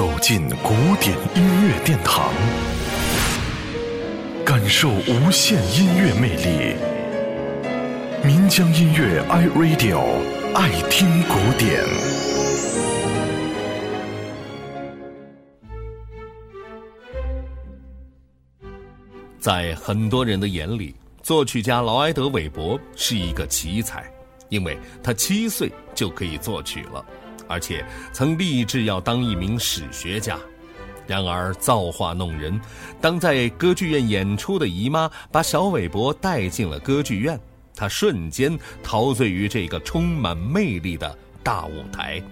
走进古典音乐殿堂，感受无限音乐魅力。民江音乐 iRadio 爱听古典。在很多人的眼里，作曲家劳埃德·韦伯是一个奇才，因为他七岁就可以作曲了。而且曾立志要当一名史学家，然而造化弄人，当在歌剧院演出的姨妈把小韦伯带进了歌剧院，他瞬间陶醉于这个充满魅力的大舞台，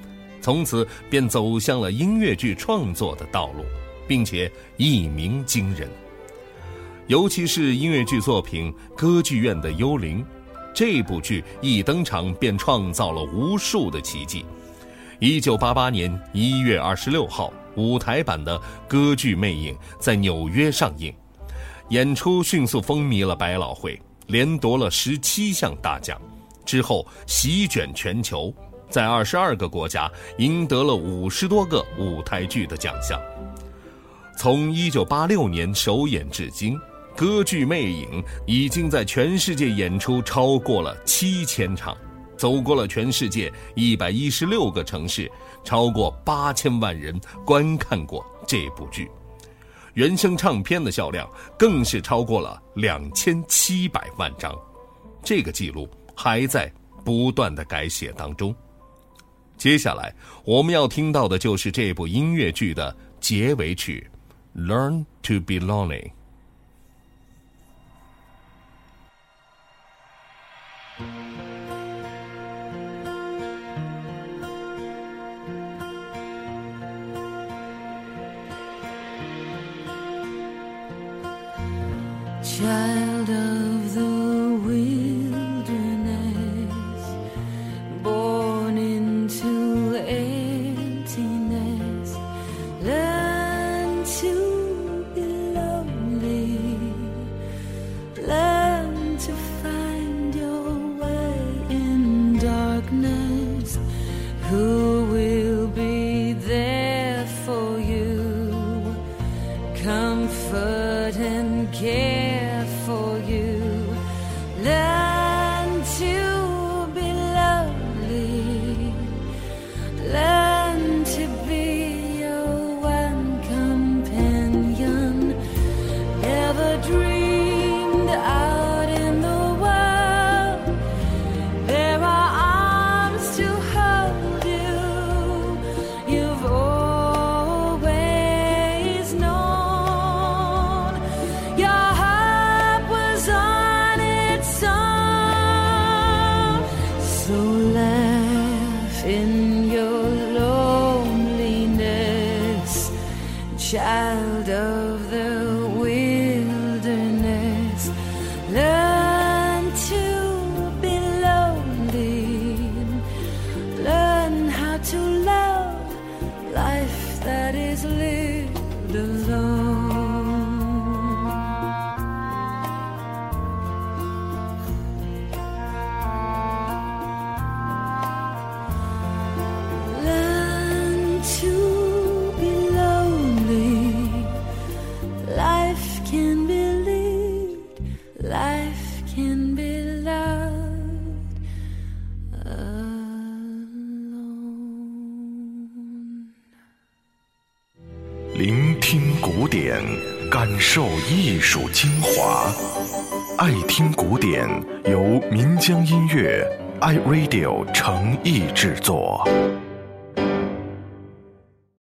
从此便走向了音乐剧创作的道路，并且一鸣惊人。尤其是音乐剧作品《歌剧院的幽灵》，这部剧一登场便创造了无数的奇迹。一九八八年一月二十六号，舞台版的歌剧《魅影》在纽约上映，演出迅速风靡了百老汇，连夺了十七项大奖，之后席卷全球，在二十二个国家赢得了五十多个舞台剧的奖项。从一九八六年首演至今，歌剧《魅影》已经在全世界演出超过了七千场。走过了全世界一百一十六个城市，超过八千万人观看过这部剧，原声唱片的销量更是超过了两千七百万张，这个记录还在不断的改写当中。接下来我们要听到的就是这部音乐剧的结尾曲《Learn to Be Lonely》。child of the wilderness, born into emptiness, learn to be lonely, learn to find your way in darkness. Who will be there for you? Comfort and care. 聆听古典感受艺术精华，爱听古典，由民江音乐 iRadio 诚意制作。